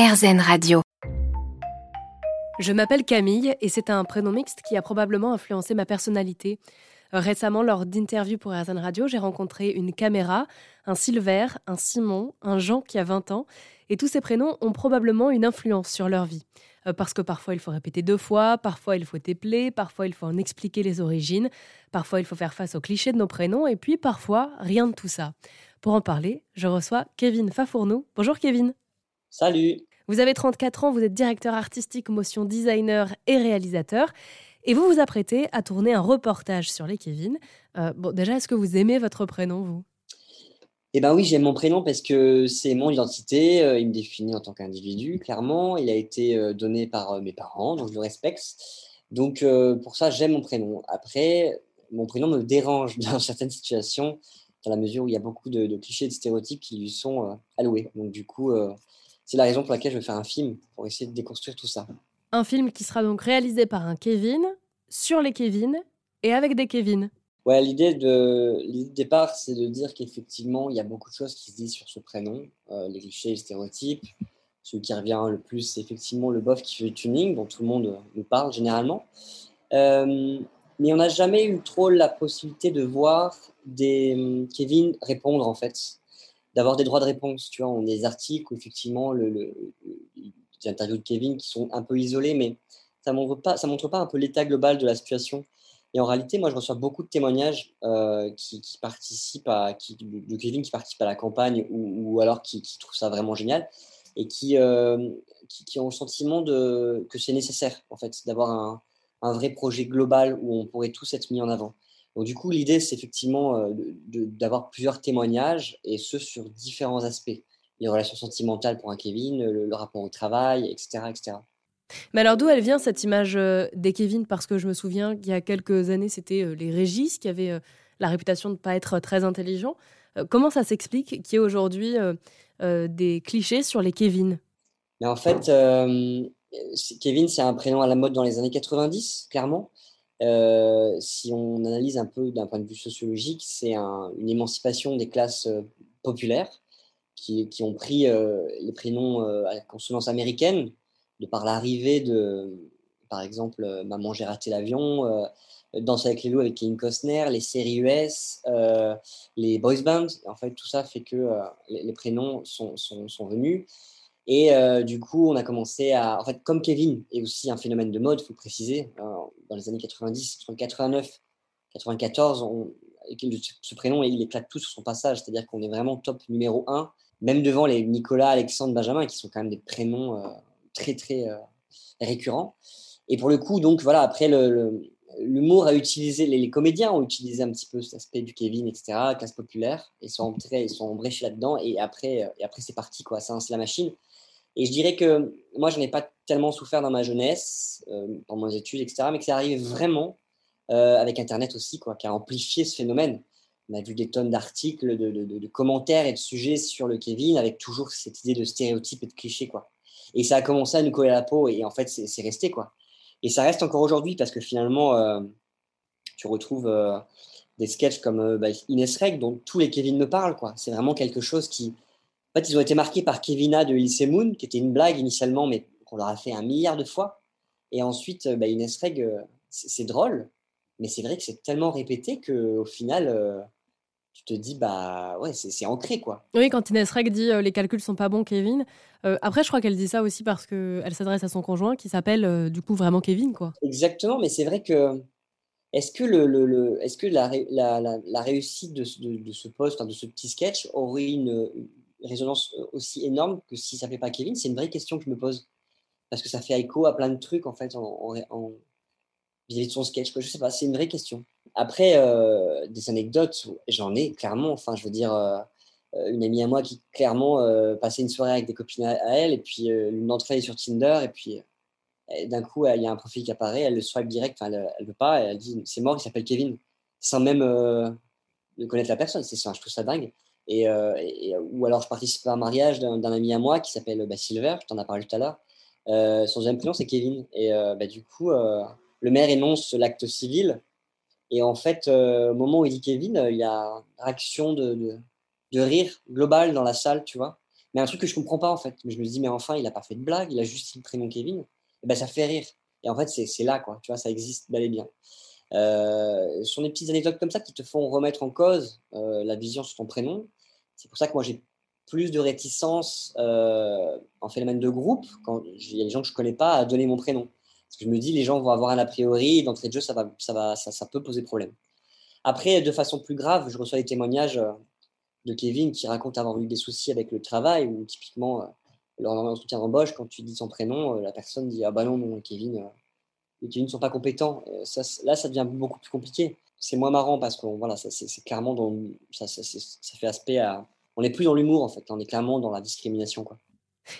RZN Radio. Je m'appelle Camille et c'est un prénom mixte qui a probablement influencé ma personnalité. Récemment, lors d'interviews pour RZN Radio, j'ai rencontré une caméra, un Silver, un Simon, un Jean qui a 20 ans, et tous ces prénoms ont probablement une influence sur leur vie. Euh, parce que parfois il faut répéter deux fois, parfois il faut épeler, parfois il faut en expliquer les origines, parfois il faut faire face aux clichés de nos prénoms, et puis parfois rien de tout ça. Pour en parler, je reçois Kevin Fafournou. Bonjour Kevin. Salut. Vous avez 34 ans, vous êtes directeur artistique, motion designer et réalisateur. Et vous vous apprêtez à tourner un reportage sur les Kevin. Euh, bon, déjà, est-ce que vous aimez votre prénom, vous? Eh bien oui, j'aime mon prénom parce que c'est mon identité. Euh, il me définit en tant qu'individu, clairement. Il a été euh, donné par mes parents, donc je le respecte. Donc pour ça, j'aime mon prénom. Après, mon prénom me dérange dans certaines situations, dans la mesure où il y a beaucoup de, de clichés et de stéréotypes qui lui sont alloués. Donc du coup, c'est la raison pour laquelle je vais faire un film, pour essayer de déconstruire tout ça. Un film qui sera donc réalisé par un Kevin, sur les Kevin et avec des Kevin. Ouais, l'idée de, l'idée départ, c'est de dire qu'effectivement, il y a beaucoup de choses qui se disent sur ce prénom, euh, les clichés, les stéréotypes. Celui qui revient le plus, c'est effectivement le bof qui fait le tuning, dont tout le monde nous parle généralement. Euh, mais on n'a jamais eu trop la possibilité de voir des hum, Kevin répondre, en fait d'avoir des droits de réponse. Tu vois, on a des articles où effectivement, le, interviews de Kevin qui sont un peu isolées, mais ça montre pas, montre pas un peu l'état global de la situation. Et en réalité, moi, je reçois beaucoup de témoignages euh, qui, participent à, qui, de Kevin qui participe à la campagne ou, alors qui, qui, trouvent ça vraiment génial et qui, euh, qui, ont le sentiment que c'est nécessaire, en fait, d'avoir un, un, vrai projet global où on pourrait tous être mis en avant. Donc, du coup, l'idée, c'est effectivement euh, d'avoir plusieurs témoignages et ce sur différents aspects. Les relations sentimentales pour un Kevin, le, rapport au travail, etc. etc. Mais alors, d'où elle vient cette image euh, des Kevin? Parce que je me souviens qu'il y a quelques années, c'était euh, les Régis qui avaient la réputation de ne pas être très intelligents. Comment ça s'explique qu'il y ait aujourd'hui des clichés sur les Kevin? Mais En fait, Kevin, c'est un prénom à la mode dans les années 90, clairement. Euh, si on analyse un peu d'un point de vue sociologique, c'est une émancipation des classes euh, populaires qui, ont pris euh, les prénoms à consonance américaine, de par l'arrivée de, par exemple, Maman, j'ai raté l'avion, Danse avec les loups avec Kevin Costner, les séries US, les boys bands. En fait, tout ça fait que les, prénoms sont venus. Et euh, du coup, on a commencé à. En fait, comme Kevin est aussi un phénomène de mode, il faut préciser, euh, dans les années 90, 89, 94, on, ce prénom, il éclate tout sur son passage. C'est-à-dire qu'on est vraiment top numéro un, même devant les Nicolas, Alexandre, Benjamin, qui sont quand même des prénoms euh, très, très récurrents. Et pour le coup, donc voilà, après, l'humour a utilisé, les, comédiens ont utilisé un petit peu cet aspect du Kevin, etc., classe populaire, et sont entrés, ils sont embréchés là-dedans, et après, et après c'est parti, quoi, c'est la machine. Et je dirais que moi, je n'ai pas tellement souffert dans ma jeunesse, euh, dans mes études, etc., mais que ça arrive vraiment euh, avec Internet aussi, quoi, qui a amplifié ce phénomène. On a vu des tonnes d'articles, de, commentaires et de sujets sur le Kevin, avec toujours cette idée de stéréotype et de cliché, quoi. Et ça a commencé à nous coller à la peau, et en fait, c'est resté, quoi. Et ça reste encore aujourd'hui, parce que finalement, euh, tu retrouves des sketchs comme bah, Inès Reg, dont tous les Kevin me parlent. C'est vraiment quelque chose qui, en fait, ils ont été marqués par Kevina de Ilse Moon, qui était une blague initialement, mais qu'on leur a fait un milliard de fois. Et ensuite, bah, Inès Reg, euh, c'est drôle, mais c'est vrai que c'est tellement répété qu'au final, euh, tu te dis, bah ouais, c'est ancré, quoi. Oui, quand Inès Reg dit euh, les calculs sont pas bons, Kevin. après, je crois qu'elle dit ça aussi parce qu'elle s'adresse à son conjoint qui s'appelle du coup vraiment Kevin, quoi. Exactement, mais c'est vrai que. Est-ce que, le, le, est -ce que la, la, la, réussite de, de, ce poste, de ce petit sketch, aurait une, résonance euh, aussi énorme que si ça ne fait pas Kevin? C'est une vraie question que je me pose. Parce que ça fait écho à plein de trucs, en fait, en, en, vis-à-vis de son sketch. Je sais pas, c'est une vraie question. Après, euh, des anecdotes, j'en ai clairement. Enfin, je veux dire, euh, une amie à moi qui clairement passait une soirée avec des copines à, elle, et puis une est sur Tinder, et puis d'un coup, il y a un profil qui apparaît, elle le swipe direct, elle ne veut pas, elle dit c'est mort, il s'appelle Kevin, sans même connaître la personne. C'est ça, je trouve ça dingue. Euh, et, ou alors, je participe à un mariage d'un ami à moi qui s'appelle bah, Silver, je t'en ai parlé tout à l'heure. Euh, son deuxième prénom, c'est Kevin. Et euh, bah, du coup, le maire énonce l'acte civil. Et en fait, au moment où il dit Kevin, il y a une réaction de, rire global dans la salle, tu vois. Mais un truc que je comprends pas en fait. Je me dis, mais enfin, il a pas fait de blague, il a juste dit le prénom Kevin. Et ben, ça fait rire. Et en fait, c'est là, quoi. Tu vois, ça existe bel et bien. Euh, ce sont des petites anecdotes comme ça qui te font remettre en cause euh, la vision sur ton prénom. C'est pour ça que moi, j'ai plus de réticence euh, en phénomène de groupe, quand il y a des gens que je connais pas, à donner mon prénom. Parce que je me dis, les gens vont avoir un a priori, d'entrée de jeu, ça, va, peut poser problème. Après, de façon plus grave, je reçois des témoignages de Kevin qui raconte avoir eu des soucis avec le travail, ou typiquement, lors d'un entretien d'embauche, quand tu dis son prénom, la personne dit Ah bah non, non, Kevin, les Kevin ne sont pas compétents. Là, ça devient beaucoup plus compliqué. C'est moins marrant parce que voilà, c'est clairement dans, ça, ça, ça, fait aspect à. On n'est plus dans l'humour en fait, on est clairement dans la discrimination. Quoi.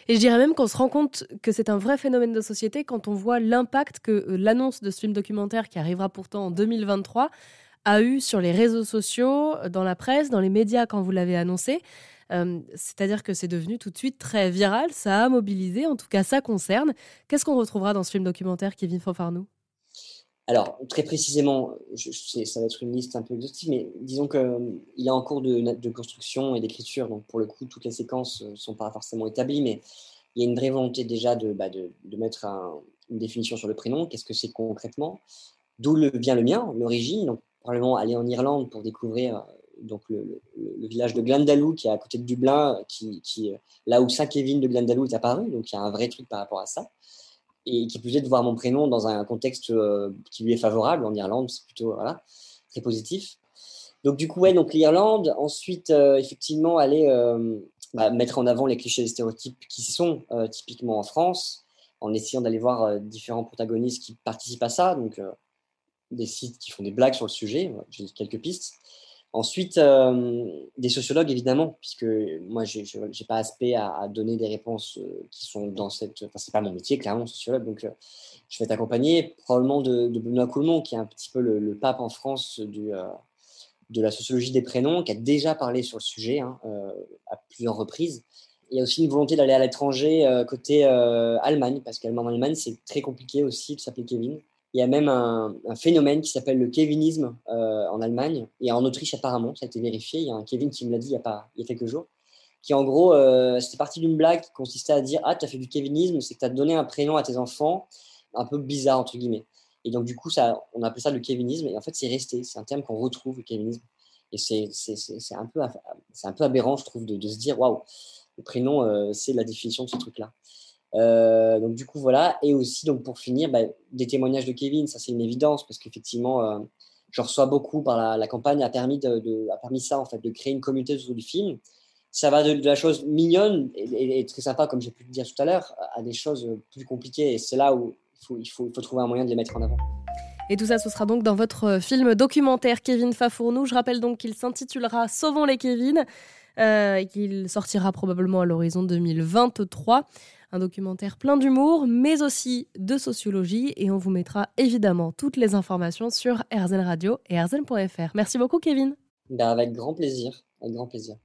Et je dirais même qu'on se rend compte que c'est un vrai phénomène de société quand on voit l'impact que euh, l'annonce de ce film documentaire, qui arrivera pourtant en 2023, a eu sur les réseaux sociaux, dans la presse, dans les médias quand vous l'avez annoncé. Euh, c'est-à-dire que c'est devenu tout de suite très viral, ça a mobilisé, en tout cas ça concerne. Qu'est-ce qu'on retrouvera dans ce film documentaire, Kevin Fanfarnou? Alors, très précisément, je, ça va être une liste un peu exhaustive, mais disons qu'il euh, est en cours de, construction et d'écriture, donc pour le coup, toutes les séquences ne sont pas forcément établies, mais il y a une vraie volonté déjà de, bah, mettre une définition sur le prénom, qu'est-ce que c'est concrètement, d'où vient le mien, l'origine, donc probablement aller en Irlande pour découvrir donc le, village de Glendalough qui est à côté de Dublin, qui là où Saint-Kévin de Glendalough est apparu, donc il y a un vrai truc par rapport à ça. Et qui plus est de voir mon prénom dans un contexte euh, qui lui est favorable en Irlande, c'est plutôt très positif. Donc du coup, ouais, donc l'Irlande, ensuite euh, effectivement aller euh, bah, mettre en avant les clichés et stéréotypes qui sont typiquement en France, en essayant d'aller voir différents protagonistes qui participent à ça, donc des sites qui font des blagues sur le sujet, j'ai quelques pistes. Ensuite, euh, des sociologues, évidemment, puisque moi, je n'ai pas aspect à, donner des réponses euh, qui sont dans cette... Enfin, c'est pas mon métier, clairement, sociologue. Donc, euh, je vais t'accompagner probablement de, Benoît Coulmont, qui est un petit peu le, pape en France de la sociologie des prénoms, qui a déjà parlé sur le sujet hein, à plusieurs reprises. Il y a aussi une volonté d'aller à l'étranger côté Allemagne, parce qu'en Allemagne, c'est très compliqué aussi de s'appeler Kevin. Il y a même un, phénomène qui s'appelle le kevinisme euh, en Allemagne et en Autriche apparemment, ça a été vérifié. Il y a un Kevin qui me l'a dit il y a, pas, il y a quelques jours, qui en gros, euh, c'était parti d'une blague qui consistait à dire Ah, tu as fait du kevinisme, c'est que tu as donné un prénom à tes enfants un peu bizarre, entre guillemets. Et donc, du coup, ça, on appelait ça le kevinisme et en fait, c'est resté. C'est un terme qu'on retrouve, le kevinisme. Et c'est un, peu, un peu aberrant, je trouve, de, de se dire Waouh, le prénom, euh, c'est la définition de ce truc-là. Euh, donc du coup voilà et aussi donc pour finir bah, des témoignages de Kevin ça c'est une évidence parce qu'effectivement euh, je reçois beaucoup par la, campagne a permis de, a permis ça en fait de créer une communauté autour du film ça va de, la chose mignonne et, très sympa comme j'ai pu le dire tout à l'heure à des choses plus compliquées et c'est là où il faut, il, faut, il faut trouver un moyen de les mettre en avant. Et tout ça, ce sera donc dans votre film documentaire Kevin Fafournou. Je rappelle donc qu'il s'intitulera Sauvons les Kevin euh, et qu'il sortira probablement à l'horizon 2023 un documentaire plein d'humour, mais aussi de sociologie. Et on vous mettra évidemment toutes les informations sur RZN Radio et rzn.fr. Merci beaucoup, Kevin. Ben, avec grand plaisir. Avec grand plaisir.